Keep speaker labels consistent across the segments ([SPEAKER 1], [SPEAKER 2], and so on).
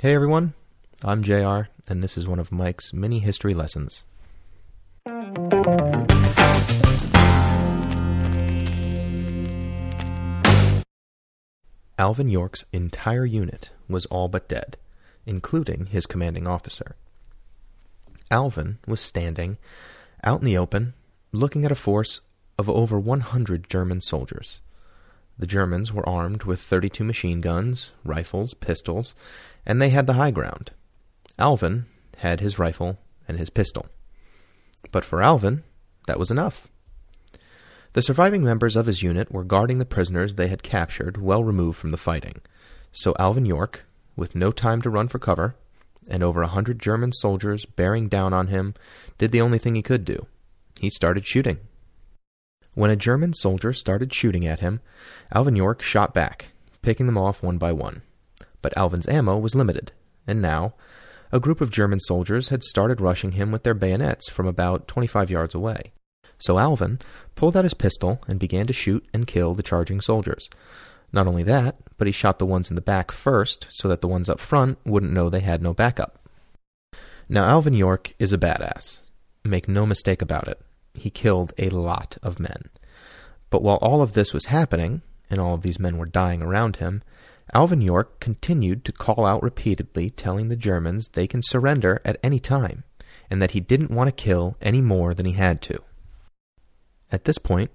[SPEAKER 1] Hey everyone, I'm JR, and this is one of Mike's mini history lessons. Alvin York's entire unit was all but dead, including his commanding officer. Alvin was standing out in the open, looking at a force of over 100 German soldiers. The Germans were armed with 32 machine guns, rifles, pistols, and they had the high ground. Alvin had his rifle and his pistol. But for Alvin, that was enough. The surviving members of his unit were guarding the prisoners they had captured well removed from the fighting. So Alvin York, with no time to run for cover, and over a hundred German soldiers bearing down on him, did the only thing he could do. He started shooting. When a German soldier started shooting at him, Alvin York shot back, picking them off one by one. But Alvin's ammo was limited, and now a group of German soldiers had started rushing him with their bayonets from about 25 yards away. So Alvin pulled out his pistol and began to shoot and kill the charging soldiers. Not only that, but he shot the ones in the back first so that the ones up front wouldn't know they had no backup. Now, Alvin York is a badass. Make no mistake about it he killed a lot of men. But while all of this was happening, and all of these men were dying around him, Alvin York continued to call out repeatedly, telling the Germans they can surrender at any time, and that he didn't want to kill any more than he had to. At this point,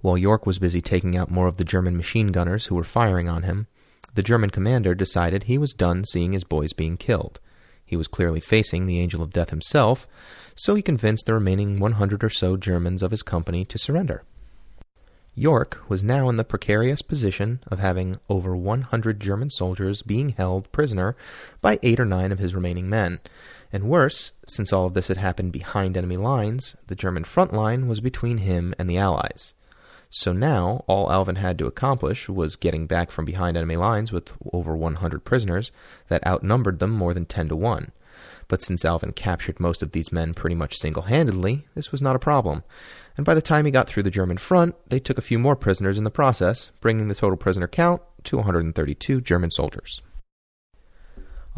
[SPEAKER 1] while York was busy taking out more of the German machine gunners who were firing on him, the German commander decided he was done seeing his boys being killed. He was clearly facing the Angel of Death himself, so he convinced the remaining 100 or so Germans of his company to surrender. York was now in the precarious position of having over 100 German soldiers being held prisoner by eight or nine of his remaining men. And worse, since all of this had happened behind enemy lines, the German front line was between him and the Allies. So now, all Alvin had to accomplish was getting back from behind enemy lines with over 100 prisoners that outnumbered them more than 10 to 1. But since Alvin captured most of these men pretty much single handedly, this was not a problem. And by the time he got through the German front, they took a few more prisoners in the process, bringing the total prisoner count to 132 German soldiers.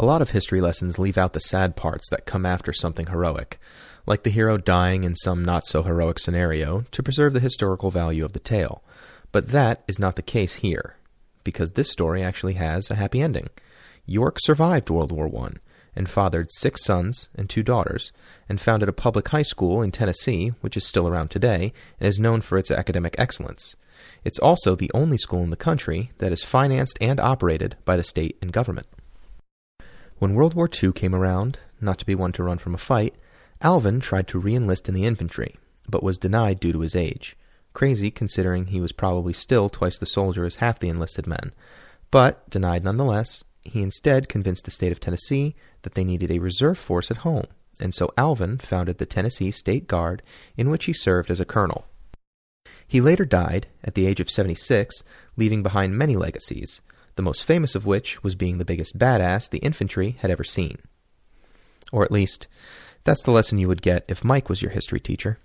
[SPEAKER 1] A lot of history lessons leave out the sad parts that come after something heroic, like the hero dying in some not so heroic scenario to preserve the historical value of the tale. But that is not the case here, because this story actually has a happy ending. York survived World War I and fathered six sons and two daughters, and founded a public high school in Tennessee, which is still around today and is known for its academic excellence. It's also the only school in the country that is financed and operated by the state and government. When World War II came around, not to be one to run from a fight, Alvin tried to re-enlist in the infantry, but was denied due to his age. Crazy considering he was probably still twice the soldier as half the enlisted men. But, denied nonetheless, he instead convinced the state of Tennessee that they needed a reserve force at home, and so Alvin founded the Tennessee State Guard, in which he served as a colonel. He later died at the age of 76, leaving behind many legacies, the most famous of which was being the biggest badass the infantry had ever seen. Or at least, that's the lesson you would get if Mike was your history teacher.